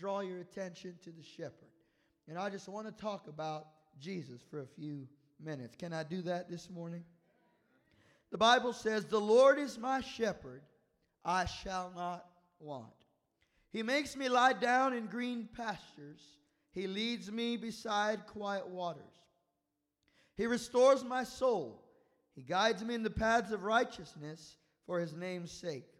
draw your attention to the shepherd. And I just want to talk about Jesus for a few minutes. Can I do that this morning? The Bible says, The Lord is my shepherd, I shall not want. He makes me lie down in green pastures, He leads me beside quiet waters. He restores my soul, He guides me in the paths of righteousness for His name's sake.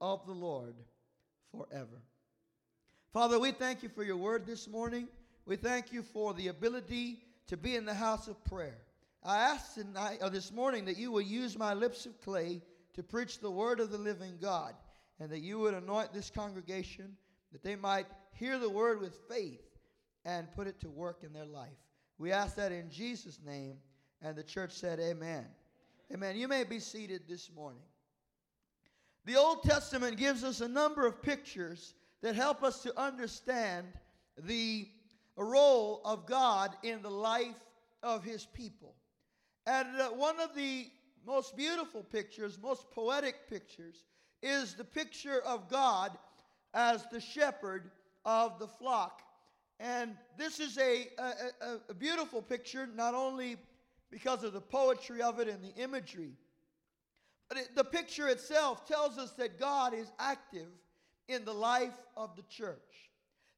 of the Lord forever. Father, we thank you for your word this morning. We thank you for the ability to be in the house of prayer. I ask tonight or this morning that you will use my lips of clay to preach the word of the living God, and that you would anoint this congregation that they might hear the word with faith and put it to work in their life. We ask that in Jesus' name, and the church said, Amen. Amen. You may be seated this morning. The Old Testament gives us a number of pictures that help us to understand the role of God in the life of his people. And uh, one of the most beautiful pictures, most poetic pictures, is the picture of God as the shepherd of the flock. And this is a, a, a, beautiful picture, not only because of the poetry of it and the imagery, the picture itself tells us that God is active in the life of the church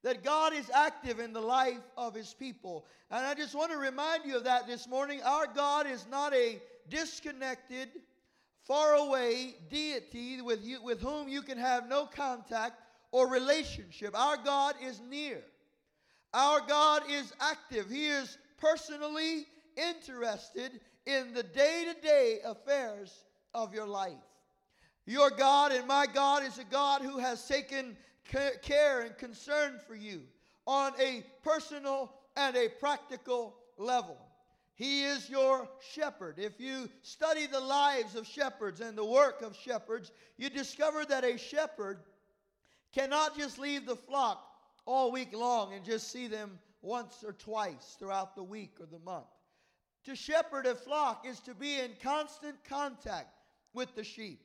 that God is active in the life of his people. And I just want to remind you of that this morning. Our God is not a disconnected, far away deity with, you, with whom you can have no contact or relationship. Our God is near. Our God is active. He is personally interested in the day to day affairs of your life. Your God and my God is a God who has taken care and concern for you on a personal and a practical level. He is your shepherd. If you study the lives of shepherds and the work of shepherds, you discover that a shepherd cannot just leave the flock all week long and just see them once or twice throughout the week or the month. To shepherd a flock is to be in constant contact with the sheep.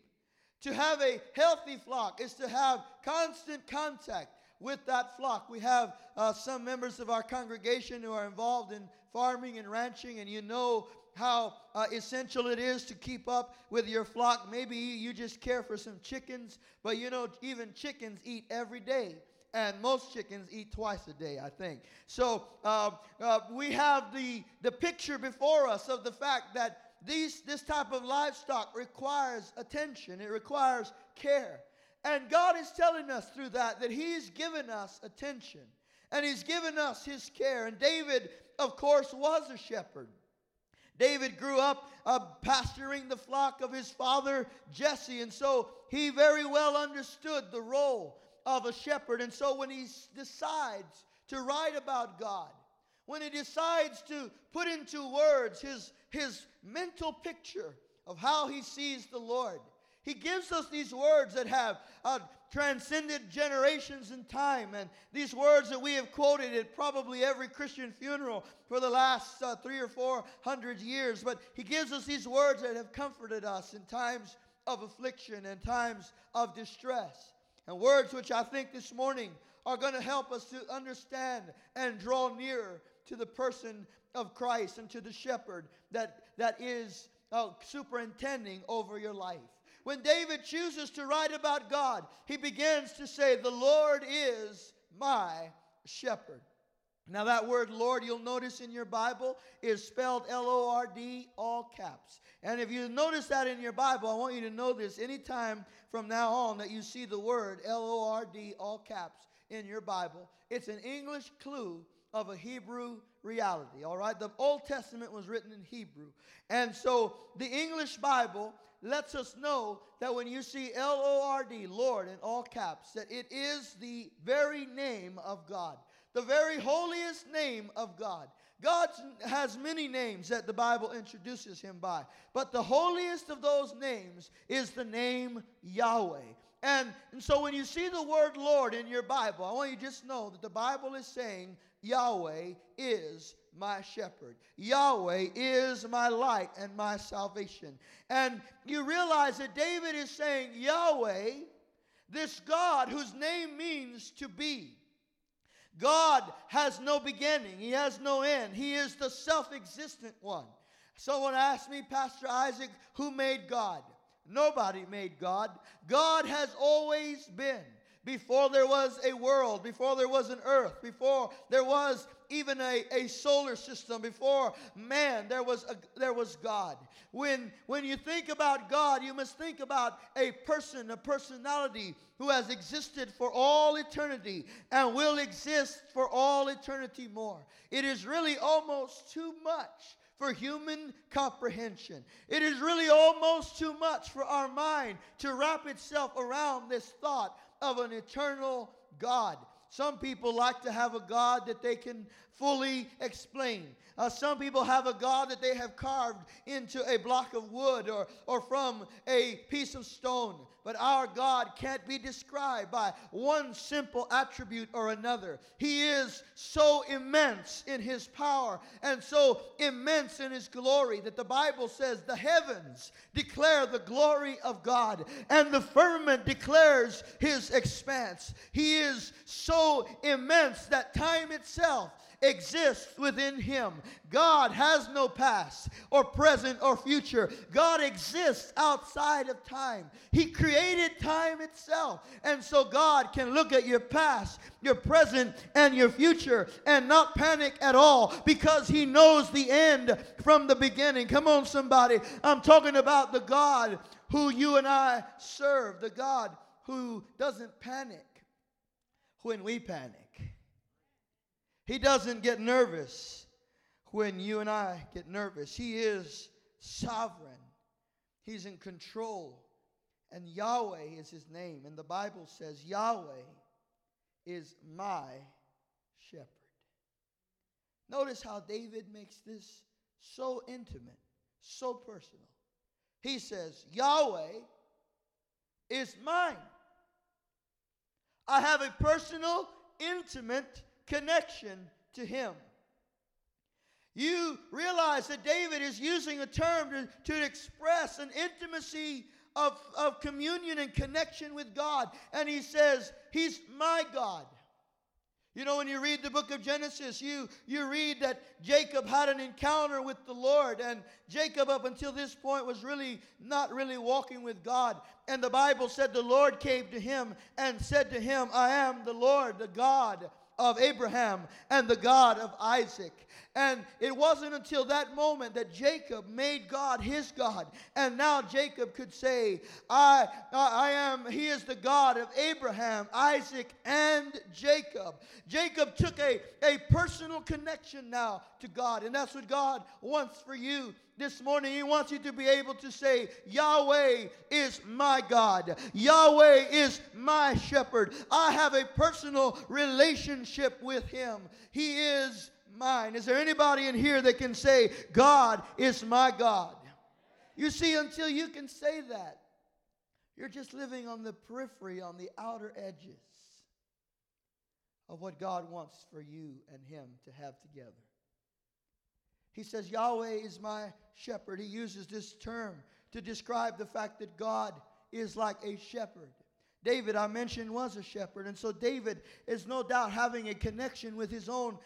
To have a healthy flock is to have constant contact with that flock. We have uh, some members of our congregation who are involved in farming and ranching, and you know how uh, essential it is to keep up with your flock. Maybe you just care for some chickens, but you know, even chickens eat every day. And most chickens eat twice a day, I think. So uh, uh we have the, the picture before us of the fact that these, this type of livestock requires attention, it requires care. And God is telling us through that that He's given us attention and He's given us His care. And David, of course, was a shepherd. David grew up uh, pasturing the flock of his father Jesse, and so he very well understood the role of a shepherd. And so when he decides to write about God, when he decides to put into words his, his mental picture of how he sees the Lord. He gives us these words that have uh, transcended generations in time, and these words that we have quoted at probably every Christian funeral for the last uh, three or four hundred years. But he gives us these words that have comforted us in times of affliction and times of distress, and words which I think this morning are going to help us to understand and draw nearer to the person of Christ and to the shepherd that, that is uh, superintending over your life. When David chooses to write about God, he begins to say, The Lord is my shepherd. Now, that word Lord, you'll notice in your Bible, is spelled L O R D, all caps. And if you notice that in your Bible, I want you to know this anytime from now on that you see the word L O R D, all caps in your Bible, it's an English clue of a Hebrew reality. All right, the Old Testament was written in Hebrew, and so the English Bible lets us know that when you see L O R D, Lord, in all caps, that it is the very name of God, the very holiest name of God. God has many names that the Bible introduces him by, but the holiest of those names is the name Yahweh. And, and so when you see the word Lord in your Bible, I want you to just know that the Bible is saying Yahweh is my shepherd. Yahweh is my light and my salvation. And you realize that David is saying, Yahweh, this God whose name means to be. God has no beginning, He has no end. He is the self existent one. Someone asked me, Pastor Isaac, who made God? Nobody made God. God has always been. Before there was a world, before there was an earth, before there was even a, a solar system, before man, there was, a, there was God. When, when you think about God, you must think about a person, a personality who has existed for all eternity and will exist for all eternity more. It is really almost too much for human comprehension. It is really almost too much for our mind to wrap itself around this thought of an eternal God. Some people like to have a God that they can fully explain. Uh, some people have a God that they have carved into a block of wood or, or from a piece of stone. But our God can't be described by one simple attribute or another. He is so immense in his power and so immense in his glory that the Bible says the heavens declare the glory of God and the firmament declares his expanse. He is so immense that time itself exists within him. God has no past or present or future. God exists outside of time. He created time itself. And so God can look at your past, your present, and your future and not panic at all because he knows the end from the beginning. Come on, somebody. I'm talking about the God who you and I serve, the God who doesn't panic when we panic. He doesn't get nervous when you and I get nervous. He is sovereign, He's in control. And Yahweh is His name. And the Bible says, Yahweh is my shepherd. Notice how David makes this so intimate, so personal. He says, Yahweh is mine. I have a personal, intimate connection to Him. You realize that David is using a term to, to express an intimacy of, of communion and connection with God. And he says, He's my God. You know, when you read the book of Genesis, you, you read that Jacob had an encounter with the Lord, and Jacob, up until this point, was really not really walking with God. And the Bible said the Lord came to him and said to him, I am the Lord, the God of Abraham and the God of Isaac. And it wasn't until that moment that Jacob made God his God. And now Jacob could say, I, I am, he is the God of Abraham, Isaac, and Jacob. Jacob took a, a personal connection now to God. And that's what God wants for you this morning. He wants you to be able to say, Yahweh is my God. Yahweh is my shepherd. I have a personal relationship with him. He is mine. Is there anybody in here that can say, God is my God? You see, until you can say that, you're just living on the periphery, on the outer edges of what God wants for you and Him to have together. He says, Yahweh is my shepherd. He uses this term to describe the fact that God is like a shepherd. David, I mentioned, was a shepherd. And so David is no doubt having a connection with his own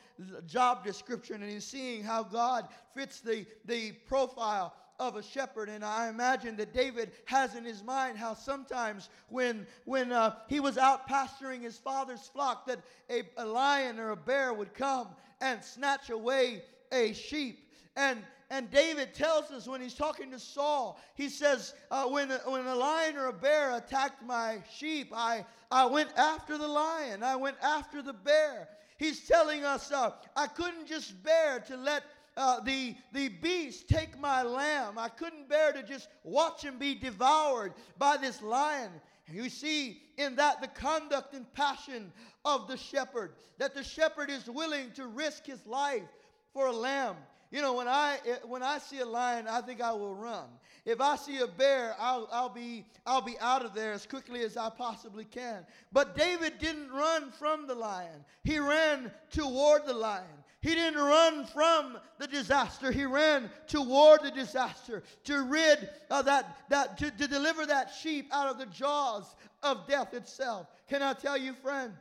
job description and he's seeing how God fits the, the profile of a shepherd. And I imagine that David has in his mind how sometimes when, when uh, he was out pasturing his father's flock, that a, a lion or a bear would come and snatch away a sheep. And and David tells us when he's talking to Saul, he says, uh, when, when a lion or a bear attacked my sheep, I, I went after the lion, I went after the bear. He's telling us, uh, I couldn't just bear to let uh, the, the beast take my lamb. I couldn't bear to just watch him be devoured by this lion. You see in that the conduct and passion of the shepherd, that the shepherd is willing to risk his life for a lamb. You know, when I when I see a lion, I think I will run. If I see a bear, I'll, I'll be I'll be out of there as quickly as I possibly can. But David didn't run from the lion. He ran toward the lion. He didn't run from the disaster. He ran toward the disaster to rid uh, that, that to, to deliver that sheep out of the jaws of death itself. Can I tell you, friend?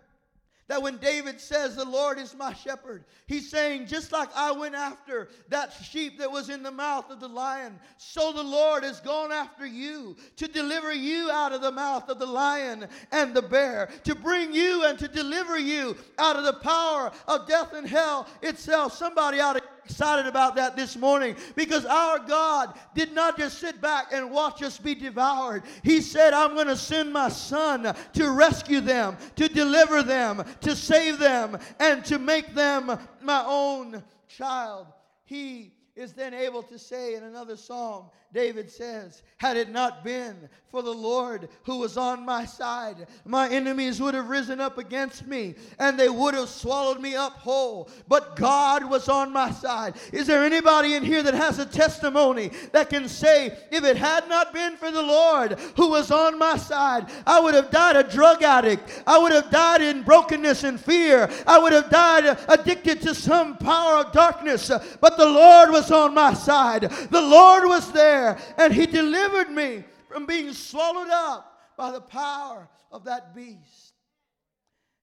That when David says, The Lord is my shepherd, he's saying, just like I went after that sheep that was in the mouth of the lion, so the Lord has gone after you to deliver you out of the mouth of the lion and the bear, to bring you and to deliver you out of the power of death and hell itself. Somebody ought to excited about that this morning because our God did not just sit back and watch us be devoured. He said, I'm going to send my son to rescue them, to deliver them, to save them, and to make them my own child. He is then able to say in another psalm, David says, Had it not been for the Lord who was on my side, my enemies would have risen up against me and they would have swallowed me up whole. But God was on my side. Is there anybody in here that has a testimony that can say, If it had not been for the Lord who was on my side, I would have died a drug addict. I would have died in brokenness and fear. I would have died addicted to some power of darkness. But the Lord was on my side. The Lord was there there and he delivered me from being swallowed up by the power of that beast.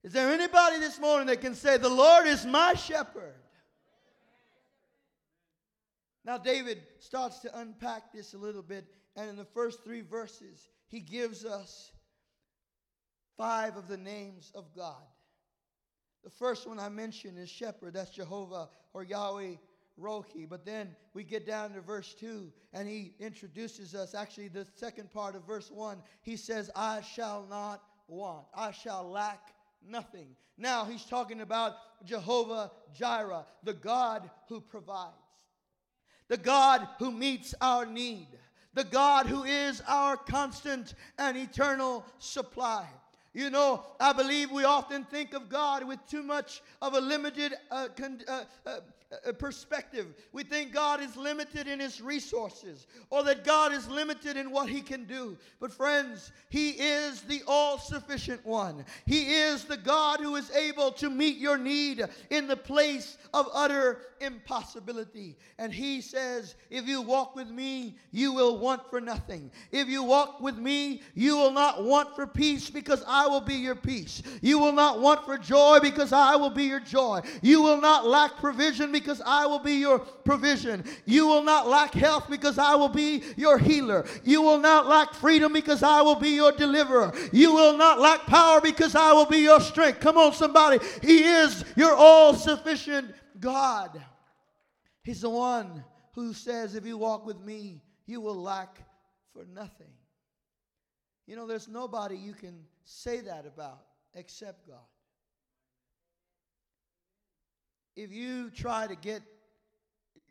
Is there anybody this morning that can say, The Lord is my shepherd? Now, David starts to unpack this a little bit, and in the first three verses, he gives us five of the names of God. The first one I mentioned is shepherd, that's Jehovah or Yahweh Rohi. But then we get down to verse 2 and he introduces us. Actually, the second part of verse 1, he says, I shall not want, I shall lack nothing. Now he's talking about Jehovah Jireh, the God who provides, the God who meets our need, the God who is our constant and eternal supply. You know, I believe we often think of God with too much of a limited uh, con- uh, uh, perspective. We think God is limited in his resources or that God is limited in what he can do. But, friends, he is the all sufficient one. He is the God who is able to meet your need in the place of utter impossibility. And he says, If you walk with me, you will want for nothing. If you walk with me, you will not want for peace because I will be your peace. You will not want for joy because I will be your joy. You will not lack provision because because I will be your provision. You will not lack health because I will be your healer. You will not lack freedom because I will be your deliverer. You will not lack power because I will be your strength. Come on, somebody. He is your all sufficient God. He's the one who says, If you walk with me, you will lack for nothing. You know, there's nobody you can say that about except God. If you try to get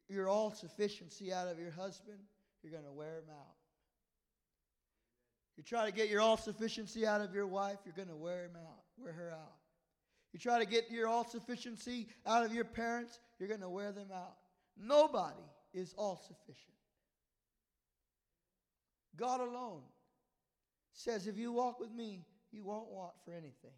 your all sufficiency out of your husband, you're going to wear him out. You try to get your all sufficiency out of your wife, you're going to wear him out, wear her out. You try to get your all sufficiency out of your parents, you're going to wear them out. Nobody is all sufficient. God alone says, if you walk with me, you won't want for anything.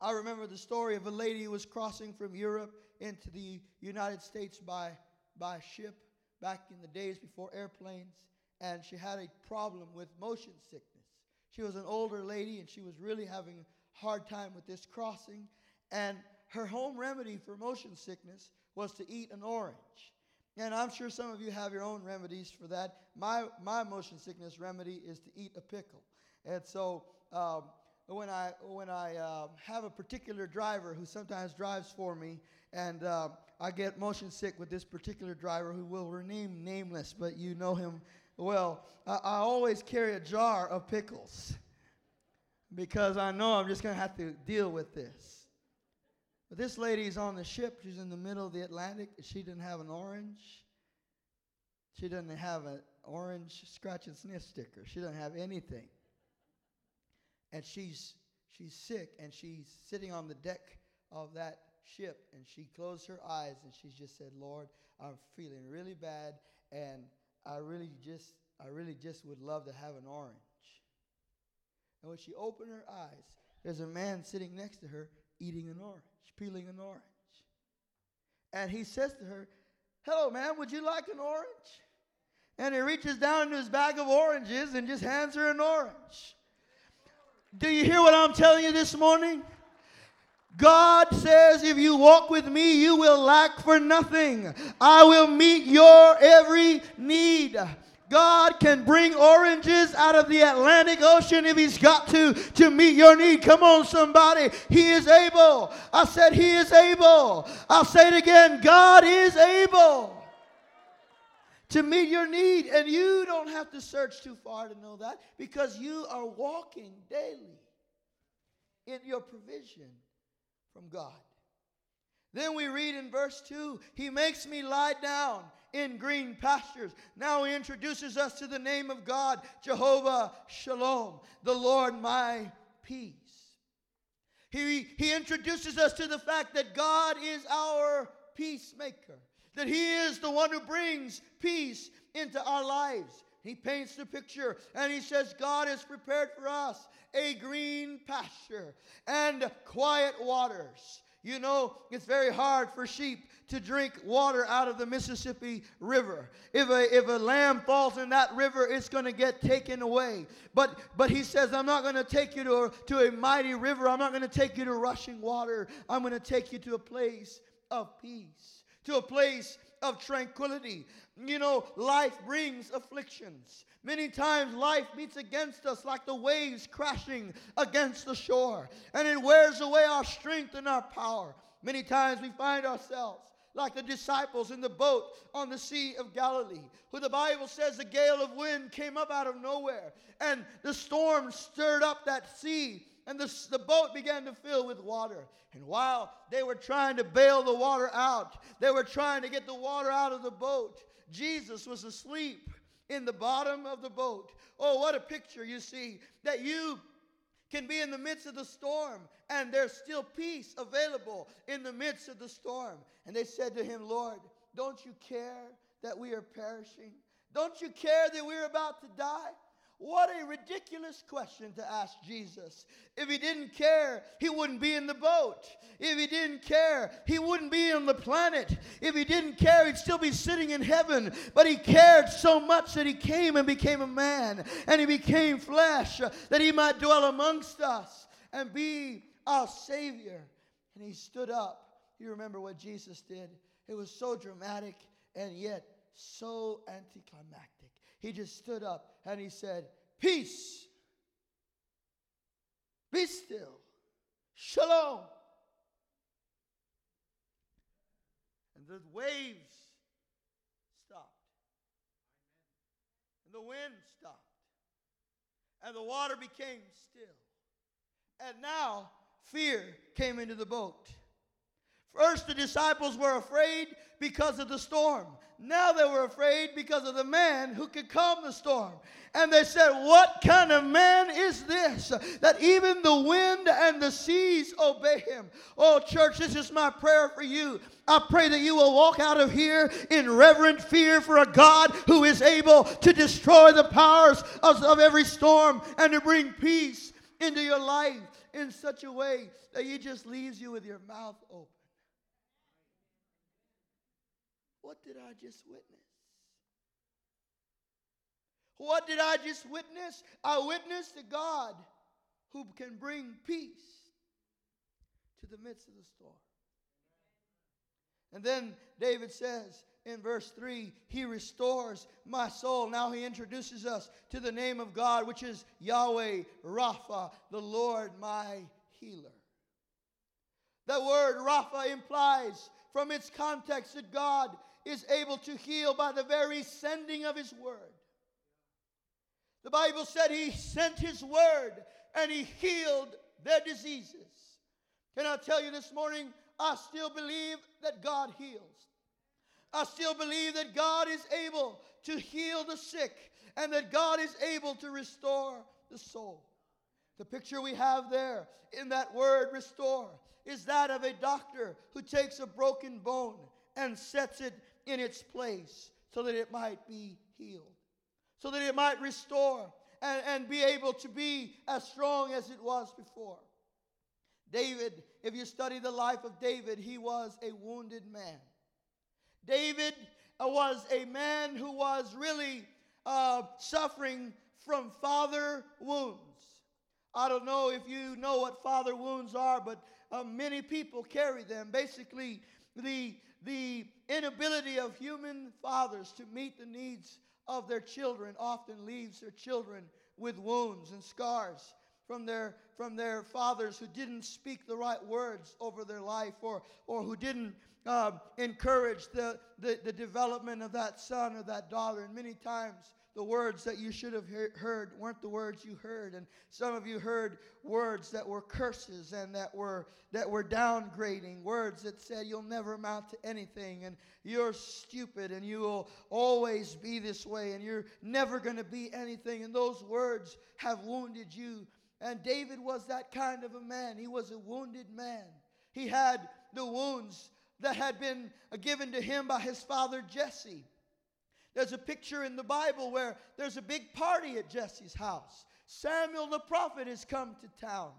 I remember the story of a lady who was crossing from Europe into the United States by, by ship back in the days before airplanes, and she had a problem with motion sickness. She was an older lady, and she was really having a hard time with this crossing. And her home remedy for motion sickness was to eat an orange. And I'm sure some of you have your own remedies for that. My, my motion sickness remedy is to eat a pickle. And so um, when I when I uh, have a particular driver who sometimes drives for me, and uh, I get motion sick with this particular driver who will remain nameless, but you know him well. I, I always carry a jar of pickles because I know I'm just going to have to deal with this. But this lady's on the ship. She's in the middle of the Atlantic. She didn't have an orange. She doesn't have an orange scratch and sniff sticker. She doesn't have anything. And she's she's sick and she's sitting on the deck of that ship and she closed her eyes and she just said, "Lord, I'm feeling really bad and I really just I really just would love to have an orange." And when she opened her eyes, there's a man sitting next to her eating an orange, peeling an orange. And he says to her, Hello, man, would you like an orange? And he reaches down into his bag of oranges and just hands her an orange. Do you hear what I'm telling you this morning? God says, if you walk with me, you will lack for nothing. I will meet your every need. God can bring oranges out of the Atlantic Ocean if He's got to to meet your need. Come on, somebody. He is able. I said, He is able. I'll say it again God is able to meet your need. And you don't have to search too far to know that because you are walking daily in your provision from God. Then we read in verse 2 He makes me lie down in green pastures. Now he introduces us to the name of God, Jehovah Shalom, the Lord my peace. He, he introduces us to the fact that God is our peacemaker, that he is the one who brings peace into our lives. He paints the picture and he says, God has prepared for us a green pasture and quiet waters. You know, it's very hard for sheep to drink water out of the Mississippi River. If a, if a lamb falls in that river, it's going to get taken away. But, but he says, I'm not going to take you to a, to a mighty river. I'm not going to take you to rushing water. I'm going to take you to a place of peace, to a place of tranquility. You know, life brings afflictions. Many times life beats against us like the waves crashing against the shore, and it wears away our strength and our power. Many times we find ourselves like the disciples in the boat on the Sea of Galilee, who the Bible says a gale of wind came up out of nowhere, and the storm stirred up that sea, and the, the boat began to fill with water. And while they were trying to bail the water out, they were trying to get the water out of the boat, Jesus was asleep in the bottom of the boat. Oh, what a picture you see that you can be in the midst of the storm and there's still peace available in the midst of the storm. And they said to him, Lord, don't you care that we are perishing? Don't you care that we're about to die? What a ridiculous question to ask Jesus. If he didn't care, he wouldn't be in the boat. If he didn't care, he wouldn't be on the planet. If he didn't care, he'd still be sitting in heaven. But he cared so much that he came and became a man, and he became flesh uh, that he might dwell amongst us and be our Savior. And he stood up. You remember what Jesus did? It was so dramatic and yet so anticlimactic. He just stood up and he said, Peace, be still, shalom. And the waves stopped, and the wind stopped, and the water became still. And now fear came into the boat. First, the disciples were afraid because of the storm. Now they were afraid because of the man who could calm the storm. And they said, What kind of man is this that even the wind and the seas obey him? Oh, church, this is my prayer for you. I pray that you will walk out of here in reverent fear for a God who is able to destroy the powers of, of every storm and to bring peace into your life in such a way that he just leaves you with your mouth open. What did I just witness? What did I just witness? I witnessed a God who can bring peace to the midst of the storm. And then David says in verse 3, He restores my soul. Now he introduces us to the name of God, which is Yahweh Rapha, the Lord my healer. The word Rapha implies from its context that God is able to heal by the very sending of his word. The Bible said he sent his word and he healed their diseases. Can I tell you this morning, I still believe that God heals. I still believe that God is able to heal the sick and that God is able to restore the soul. The picture we have there in that word restore is that of a doctor who takes a broken bone and sets it in its place so that it might be healed, so that it might restore and, and be able to be as strong as it was before. David, if you study the life of David, he was a wounded man. David uh, was a man who was really uh, suffering from father wounds. I don't know if you know what father wounds are, but uh, many people carry them. Basically, the, the inability of human fathers to meet the needs of their children often leaves their children with wounds and scars from their, from their fathers who didn't speak the right words over their life or, or who didn't um, encourage the, the, the development of that son or that daughter. And many times, the words that you should have heard weren't the words you heard. And some of you heard words that were curses and that were that were downgrading words that said you'll never amount to anything. And you're stupid and you will always be this way and you're never going to be anything. And those words have wounded you. And David was that kind of a man. He was a wounded man. He had the wounds that had been given to him by his father Jesse. There's a picture in the Bible where there's a big party at Jesse's house. Samuel the prophet has come to town.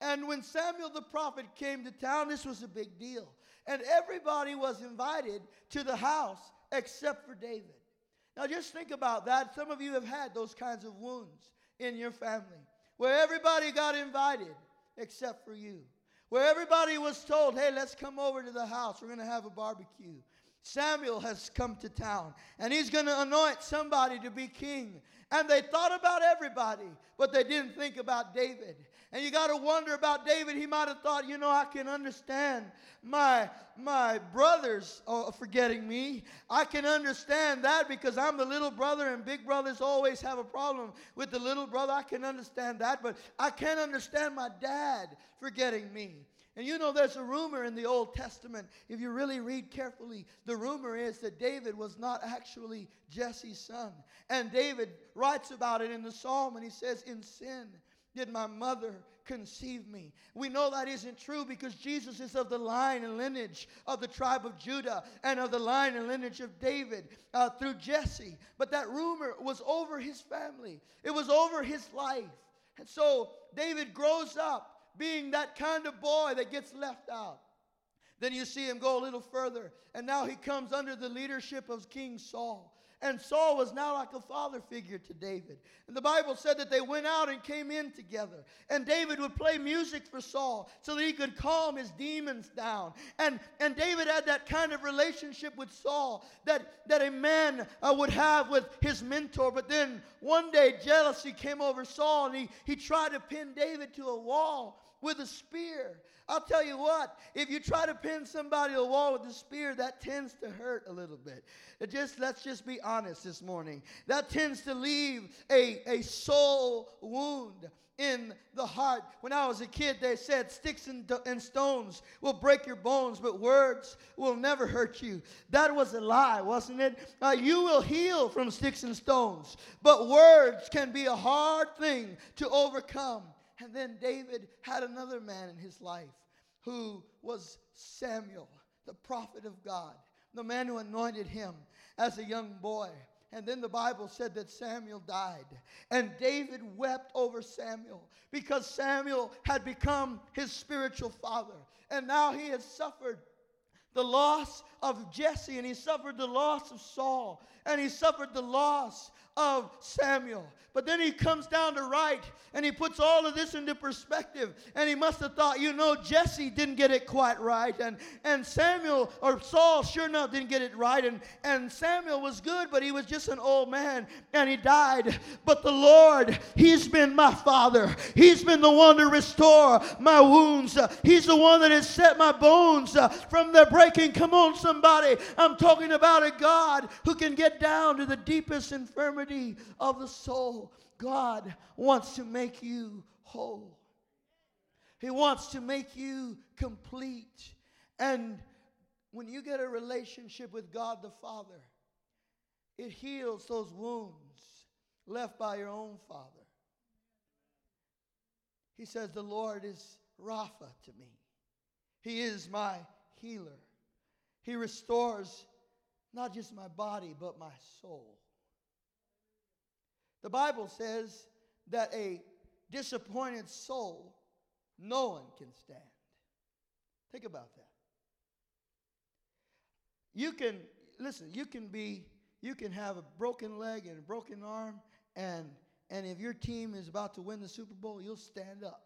And when Samuel the prophet came to town, this was a big deal. And everybody was invited to the house except for David. Now just think about that. Some of you have had those kinds of wounds in your family where everybody got invited except for you where everybody was told, hey, let's come over to the house. We're going to have a barbecue. Samuel has come to town and he's going to anoint somebody to be king. And they thought about everybody, but they didn't think about David. And you got to wonder about David. He might have thought, you know, I can understand my my brothers forgetting me. I can understand that because I'm the little brother, and big brothers always have a problem with the little brother. I can understand that, but I can't understand my dad forgetting me. And you know, there's a rumor in the Old Testament, if you really read carefully, the rumor is that David was not actually Jesse's son. And David writes about it in the psalm, and he says, In sin did my mother conceive me. We know that isn't true because Jesus is of the line and lineage of the tribe of Judah and of the line and lineage of David uh, through Jesse. But that rumor was over his family, it was over his life. And so David grows up being that kind of boy that gets left out. Then you see him go a little further, and now he comes under the leadership of King Saul. And Saul was now like a father figure to David. And the Bible said that they went out and came in together. And David would play music for Saul so that he could calm his demons down. And, and David had that kind of relationship with Saul that, that a man uh, would have with his mentor. But then one day jealousy came over Saul and he, he tried to pin David to a wall with a spear. I'll tell you what, if you try to pin somebody to a wall with a spear, that tends to hurt a little bit. It just let's just be honest this morning. That tends to leave a, a soul wound in the heart. When I was a kid, they said sticks and, and stones will break your bones, but words will never hurt you. That was a lie, wasn't it? Uh, you will heal from sticks and stones, but words can be a hard thing to overcome. And then David had another man in his life who was Samuel, the prophet of God, the man who anointed him as a young boy. And then the Bible said that Samuel died. And David wept over Samuel because Samuel had become his spiritual father. And now he had suffered the loss of Jesse, and he suffered the loss of Saul, and he suffered the loss of Samuel. But then he comes down to write and he puts all of this into perspective. And he must have thought, you know, Jesse didn't get it quite right. And, and Samuel or Saul sure enough didn't get it right. And, and Samuel was good, but he was just an old man and he died. But the Lord, He's been my father. He's been the one to restore my wounds. He's the one that has set my bones from their breaking. Come on, somebody. I'm talking about a God who can get down to the deepest infirmity infirmity of the soul. God wants to make you whole. He wants to make you complete. And when you get a relationship with God the Father, it heals those wounds left by your own father. He says, The Lord is Rapha to me. He is my healer. He restores not just my body, but my soul. The Bible says that a disappointed soul, no one can stand. Think about that. You can, listen, you can be, you can have a broken leg and a broken arm, and, and if your team is about to win the Super Bowl, you'll stand up.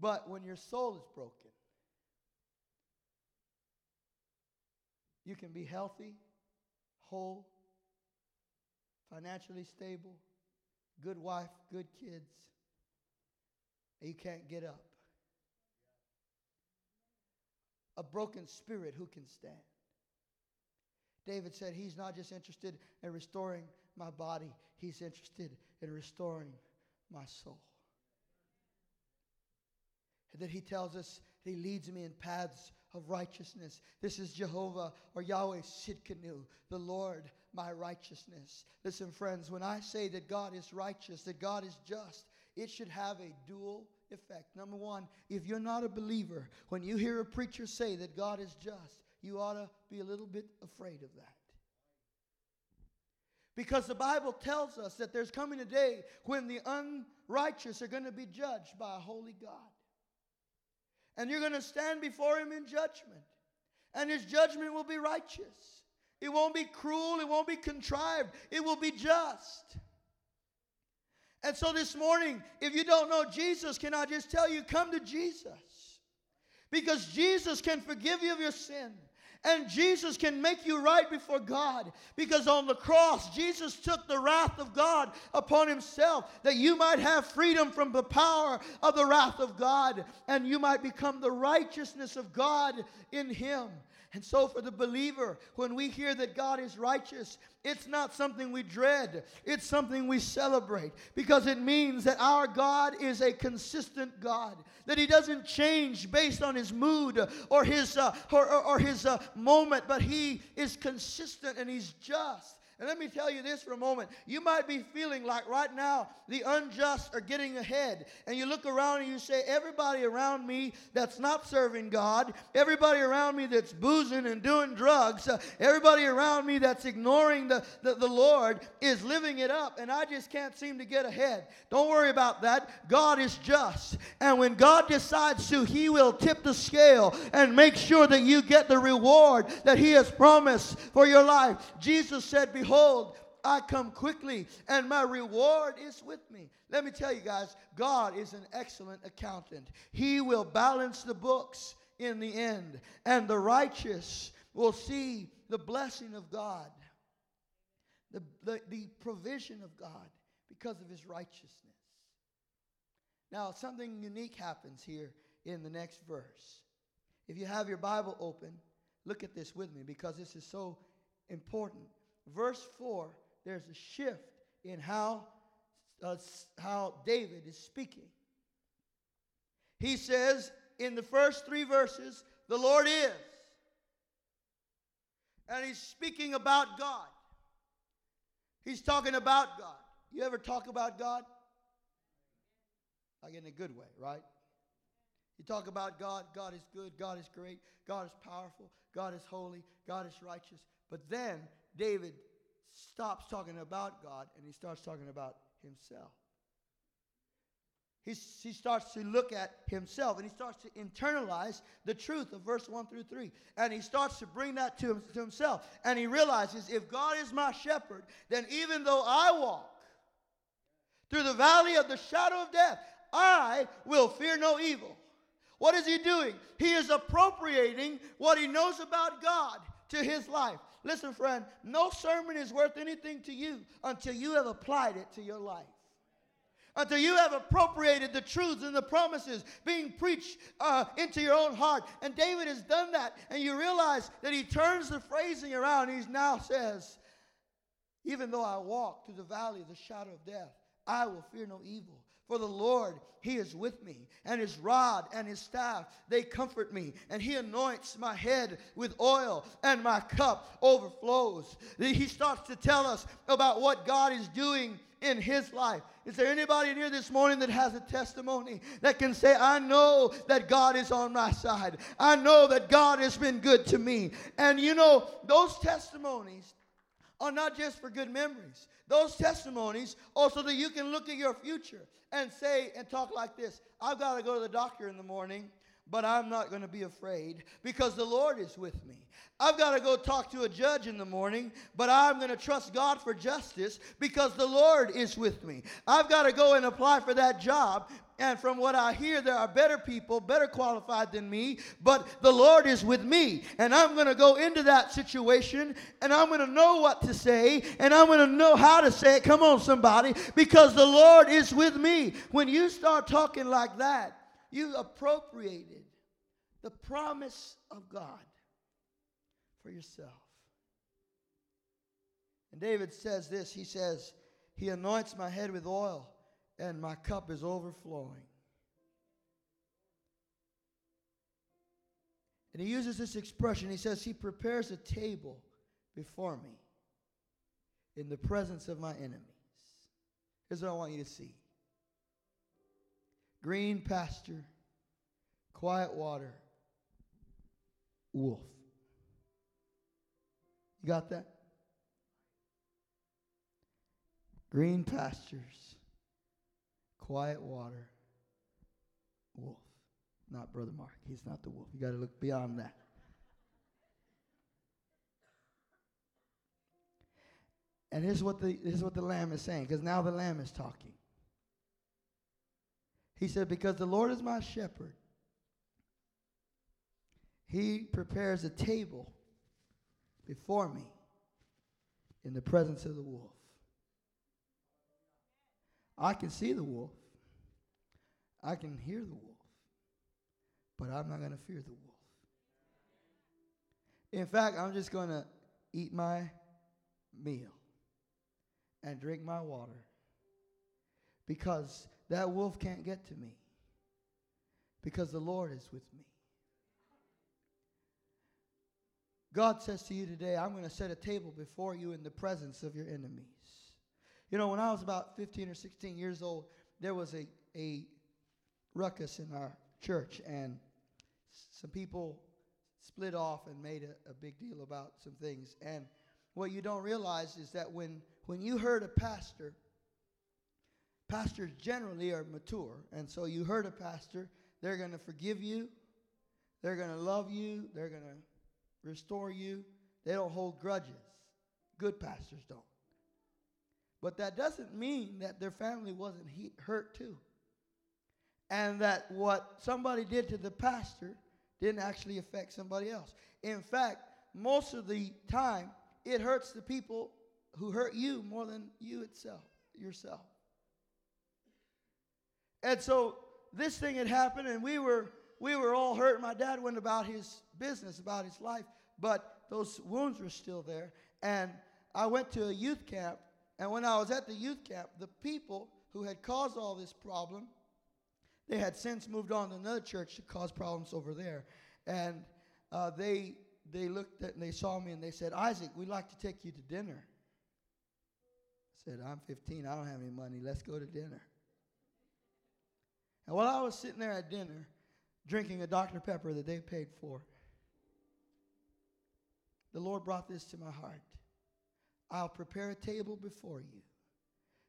But when your soul is broken, you can be healthy, whole, financially stable, good wife, good kids, and you can't get up. A broken spirit, who can stand? David said he's not just interested in restoring my body, he's interested in restoring my soul. And then he tells us he leads me in paths of righteousness. This is Jehovah or Yahweh Tsidkenu, the Lord my righteousness. Listen, friends, when I say that God is righteous, that God is just, it should have a dual effect. Number one, if you're not a believer, when you hear a preacher say that God is just, you ought to be a little bit afraid of that. Because the Bible tells us that there's coming a day when the unrighteous are going to be judged by a holy God. And you're going to stand before him in judgment. And his judgment will be righteous. It won't be cruel, it won't be contrived, it will be just. And so this morning, if you don't know Jesus, can I just tell you, come to Jesus. Because Jesus can forgive you of your sin. And Jesus can make you right before God because on the cross, Jesus took the wrath of God upon himself that you might have freedom from the power of the wrath of God and you might become the righteousness of God in him. And so, for the believer, when we hear that God is righteous, it's not something we dread, it's something we celebrate because it means that our God is a consistent God, that He doesn't change based on His mood or His, uh, or, or, or, His uh, moment, but He is consistent and He's just. And let me tell you this for a moment. You might be feeling like right now the unjust are getting ahead. And you look around and you say, everybody around me that's not serving God, everybody around me that's boozing and doing drugs, uh, everybody around me that's ignoring the, the, the Lord is living it up. And I just can't seem to get ahead. Don't worry about that. God is just. And when God decides to, He will tip the scale and make sure that you get the reward that He has promised for your life. Jesus said, Behold, Behold, I come quickly, and my reward is with me. Let me tell you guys, God is an excellent accountant. He will balance the books in the end, and the righteous will see the blessing of God, the, the, the provision of God because of his righteousness. Now, something unique happens here in the next verse. If you have your Bible open, look at this with me because this is so important verse 4, there's a shift in how, uh, how David is speaking. He says in the first three verses, the Lord is. And he's speaking about God. He's talking about God. You ever talk about God? Like in a good way, right? You talk about God, God is good, God is great, God is powerful, God is holy, God is righteous. But then David stops talking about God and he starts talking about himself. He, he starts to look at himself and he starts to internalize the truth of verse 1 through 3. And he starts to bring that to, to himself. And he realizes if God is my shepherd, then even though I walk through the valley of the shadow of death, I will fear no evil. What is he doing? He is appropriating what he knows about God to his life. Listen, friend, no sermon is worth anything to you until you have applied it to your life. Until you have appropriated the truths and the promises being preached uh, into your own heart. And David has done that. And you realize that he turns the phrasing around. He now says, Even though I walk through the valley of the shadow of death, I will fear no evil. For the Lord, He is with me, and His rod and His staff, they comfort me. And He anoints my head with oil, and my cup overflows. He starts to tell us about what God is doing in his life. Is there anybody here this morning that has a testimony that can say, I know that God is on my side? I know that God has been good to me. And you know, those testimonies are not just for good memories. Those testimonies also that you can look at your future and say and talk like this I've got to go to the doctor in the morning but I'm not going to be afraid because the Lord is with me. I've got to go talk to a judge in the morning, but I'm going to trust God for justice because the Lord is with me. I've got to go and apply for that job, and from what I hear, there are better people, better qualified than me, but the Lord is with me. And I'm going to go into that situation and I'm going to know what to say and I'm going to know how to say it. Come on, somebody, because the Lord is with me. When you start talking like that, you appropriated the promise of God for yourself. And David says this He says, He anoints my head with oil, and my cup is overflowing. And he uses this expression. He says, He prepares a table before me in the presence of my enemies. Here's what I want you to see green pasture, quiet water, wolf. You got that? Green pastures, quiet water, wolf. Not Brother Mark. He's not the wolf. You got to look beyond that. And here's what the, here's what the Lamb is saying, because now the Lamb is talking. He said, Because the Lord is my shepherd, he prepares a table before me in the presence of the wolf. I can see the wolf, I can hear the wolf, but I'm not going to fear the wolf. In fact, I'm just going to eat my meal and drink my water because that wolf can't get to me because the Lord is with me. God says to you today, I'm going to set a table before you in the presence of your enemies. You know, when I was about 15 or 16 years old, there was a, a ruckus in our church, and some people split off and made a, a big deal about some things. And what you don't realize is that when, when you heard a pastor pastors generally are mature. And so you heard a pastor, they're going to forgive you, they're going to love you, they're going to restore you. They don't hold grudges. Good pastors don't. But that doesn't mean that their family wasn't hurt too. And that what somebody did to the pastor didn't actually affect somebody else. In fact, most of the time, it hurts the people who hurt you more than you itself, yourself. And so this thing had happened, and we were we were all hurt. My dad went about his business, about his life, but those wounds were still there. And I went to a youth camp, and when I was at the youth camp, the people who had caused all this problem, they had since moved on to another church to cause problems over there, and uh, they they looked at and they saw me and they said, Isaac, we'd like to take you to dinner. I said, I'm 15, I don't have any money. Let's go to dinner. And while I was sitting there at dinner, drinking a Dr. Pepper that they paid for, the Lord brought this to my heart. I'll prepare a table before you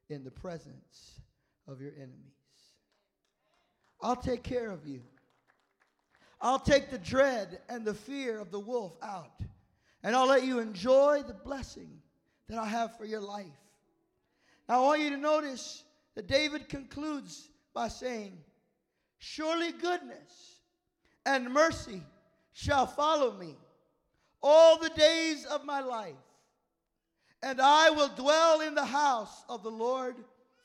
in the presence of your enemies. I'll take care of you. I'll take the dread and the fear of the wolf out, and I'll let you enjoy the blessing that I have for your life. Now, I want you to notice that David concludes by saying, Surely goodness and mercy shall follow me all the days of my life, and I will dwell in the house of the Lord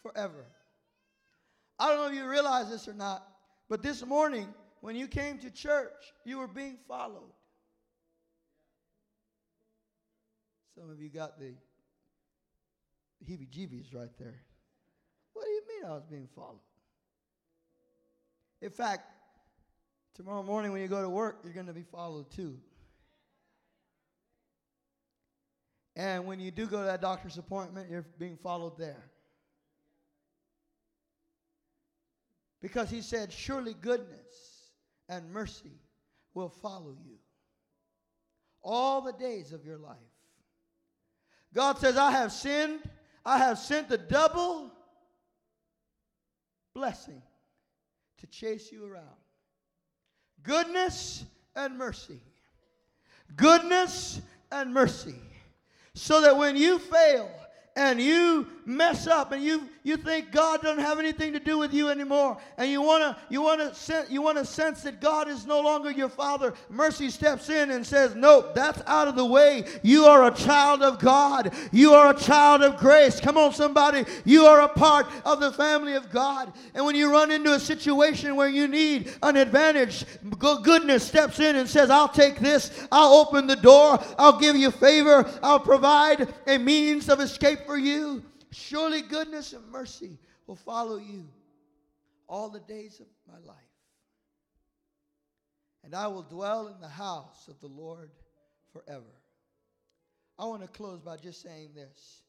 forever. I don't know if you realize this or not, but this morning when you came to church, you were being followed. Some of you got the heebie jeebies right there. What do you mean I was being followed? In fact, tomorrow morning when you go to work, you're going to be followed too. And when you do go to that doctor's appointment, you're being followed there. Because he said, Surely goodness and mercy will follow you all the days of your life. God says, I have sinned, I have sent the double blessing to chase you around. Goodness and mercy. Goodness and mercy. So that when you fail, and you mess up and you you think God doesn't have anything to do with you anymore and you want to you want to you want to sense that God is no longer your father mercy steps in and says nope that's out of the way. You are a child of God. You are a child of grace. Come on somebody. You are a part of the family of God. And when you run into a situation where you need an advantage goodness steps in and says I'll take this. I'll open the door. I'll give you favor. I'll provide a means of escape for you. Surely goodness and mercy will follow you all the days of my life. And I will dwell in the house of the Lord forever. I want to close by just saying this.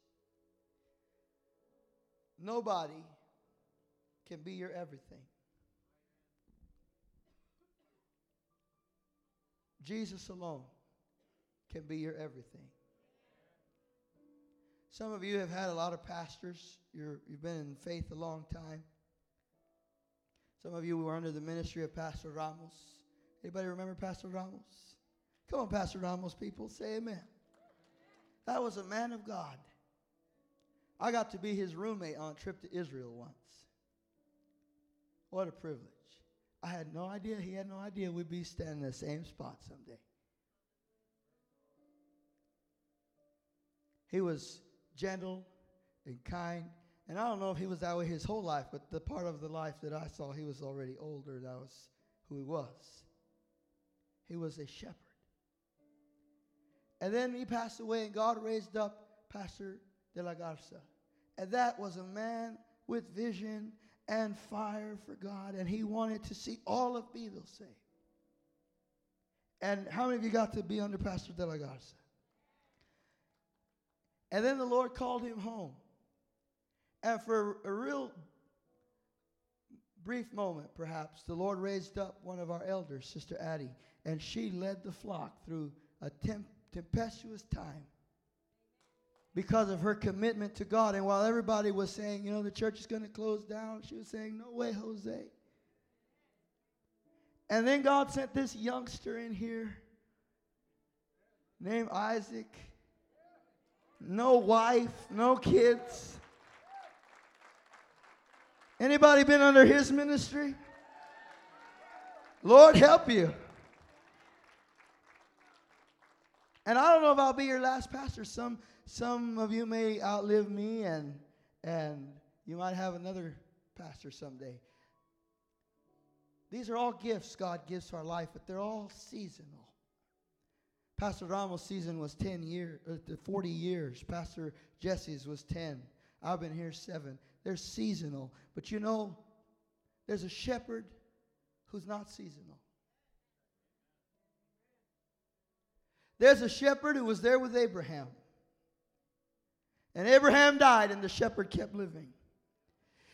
Nobody can be your everything. Jesus alone can be your everything. Some of you have had a lot of pastors. You're, you've been in faith a long time. Some of you were under the ministry of Pastor Ramos. Anybody remember Pastor Ramos? Come on, Pastor Ramos, people, say amen. That was a man of God. I got to be his roommate on a trip to Israel once. What a privilege. I had no idea, he had no idea we'd be standing in the same spot someday. He was gentle and kind. And I don't know if he was that way his whole life, but the part of the life that I saw, he was already older. That was who he was. He was a shepherd. And then he passed away, and God raised up Pastor de la Garza. And that was a man with vision and fire for God, and he wanted to see all of Beeville saved. And how many of you got to be under Pastor de la Garza? And then the Lord called him home. And for a real brief moment, perhaps, the Lord raised up one of our elders, Sister Addie, and she led the flock through a temp- tempestuous time because of her commitment to God. And while everybody was saying, you know, the church is going to close down, she was saying, no way, Jose. And then God sent this youngster in here named Isaac no wife, no kids. Anybody been under his ministry? Lord help you. And I don't know if I'll be your last pastor. Some some of you may outlive me and and you might have another pastor someday. These are all gifts God gives to our life, but they're all seasonal. Pastor Ramos' season was 10 years, uh, 40 years. Pastor Jesse's was 10. I've been here seven. They're seasonal. But you know, there's a shepherd who's not seasonal. There's a shepherd who was there with Abraham. And Abraham died, and the shepherd kept living.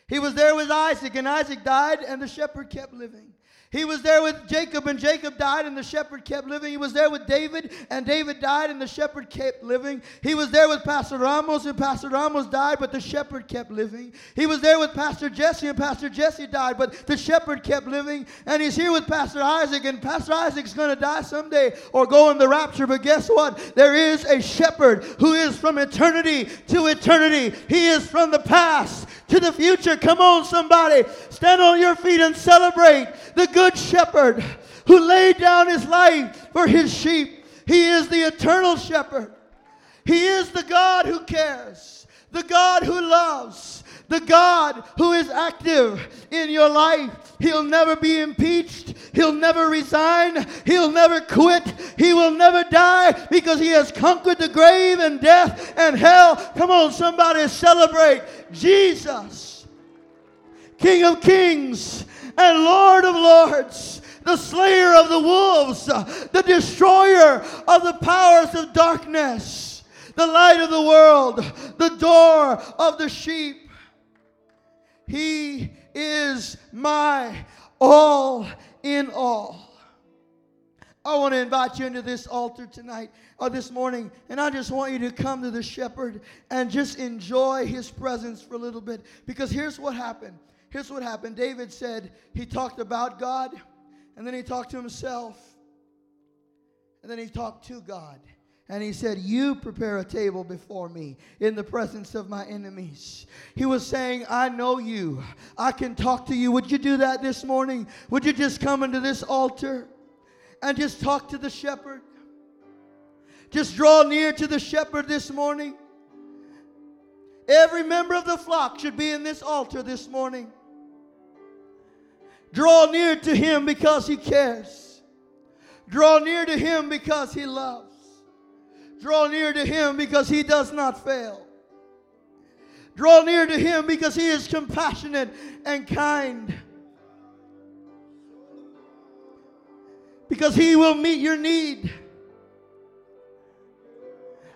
He was there with Isaac, and Isaac died, and the shepherd kept living. He was there with Jacob, and Jacob died, and the shepherd kept living. He was there with David, and David died, and the shepherd kept living. He was there with Pastor Ramos, and Pastor Ramos died, but the shepherd kept living. He was there with Pastor Jesse, and Pastor Jesse died, but the shepherd kept living. And he's here with Pastor Isaac, and Pastor Isaac's going to die someday or go in the rapture. But guess what? There is a shepherd who is from eternity to eternity. He is from the past to the future. Come on, somebody. Stand on your feet and celebrate the good shepherd who laid down his life for his sheep. He is the eternal shepherd. He is the God who cares, the God who loves, the God who is active in your life. He'll never be impeached. He'll never resign. He'll never quit. He will never die because he has conquered the grave and death and hell. Come on, somebody celebrate Jesus King of kings and Lord of lords, the slayer of the wolves, the destroyer of the powers of darkness, the light of the world, the door of the sheep. He is my all in all. I want to invite you into this altar tonight or this morning, and I just want you to come to the shepherd and just enjoy his presence for a little bit. Because here's what happened. Here's what happened. David said he talked about God, and then he talked to himself, and then he talked to God. And he said, You prepare a table before me in the presence of my enemies. He was saying, I know you. I can talk to you. Would you do that this morning? Would you just come into this altar and just talk to the shepherd? Just draw near to the shepherd this morning. Every member of the flock should be in this altar this morning. Draw near to him because he cares. Draw near to him because he loves. Draw near to him because he does not fail. Draw near to him because he is compassionate and kind. Because he will meet your need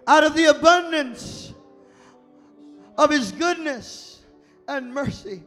out of the abundance of his goodness and mercy.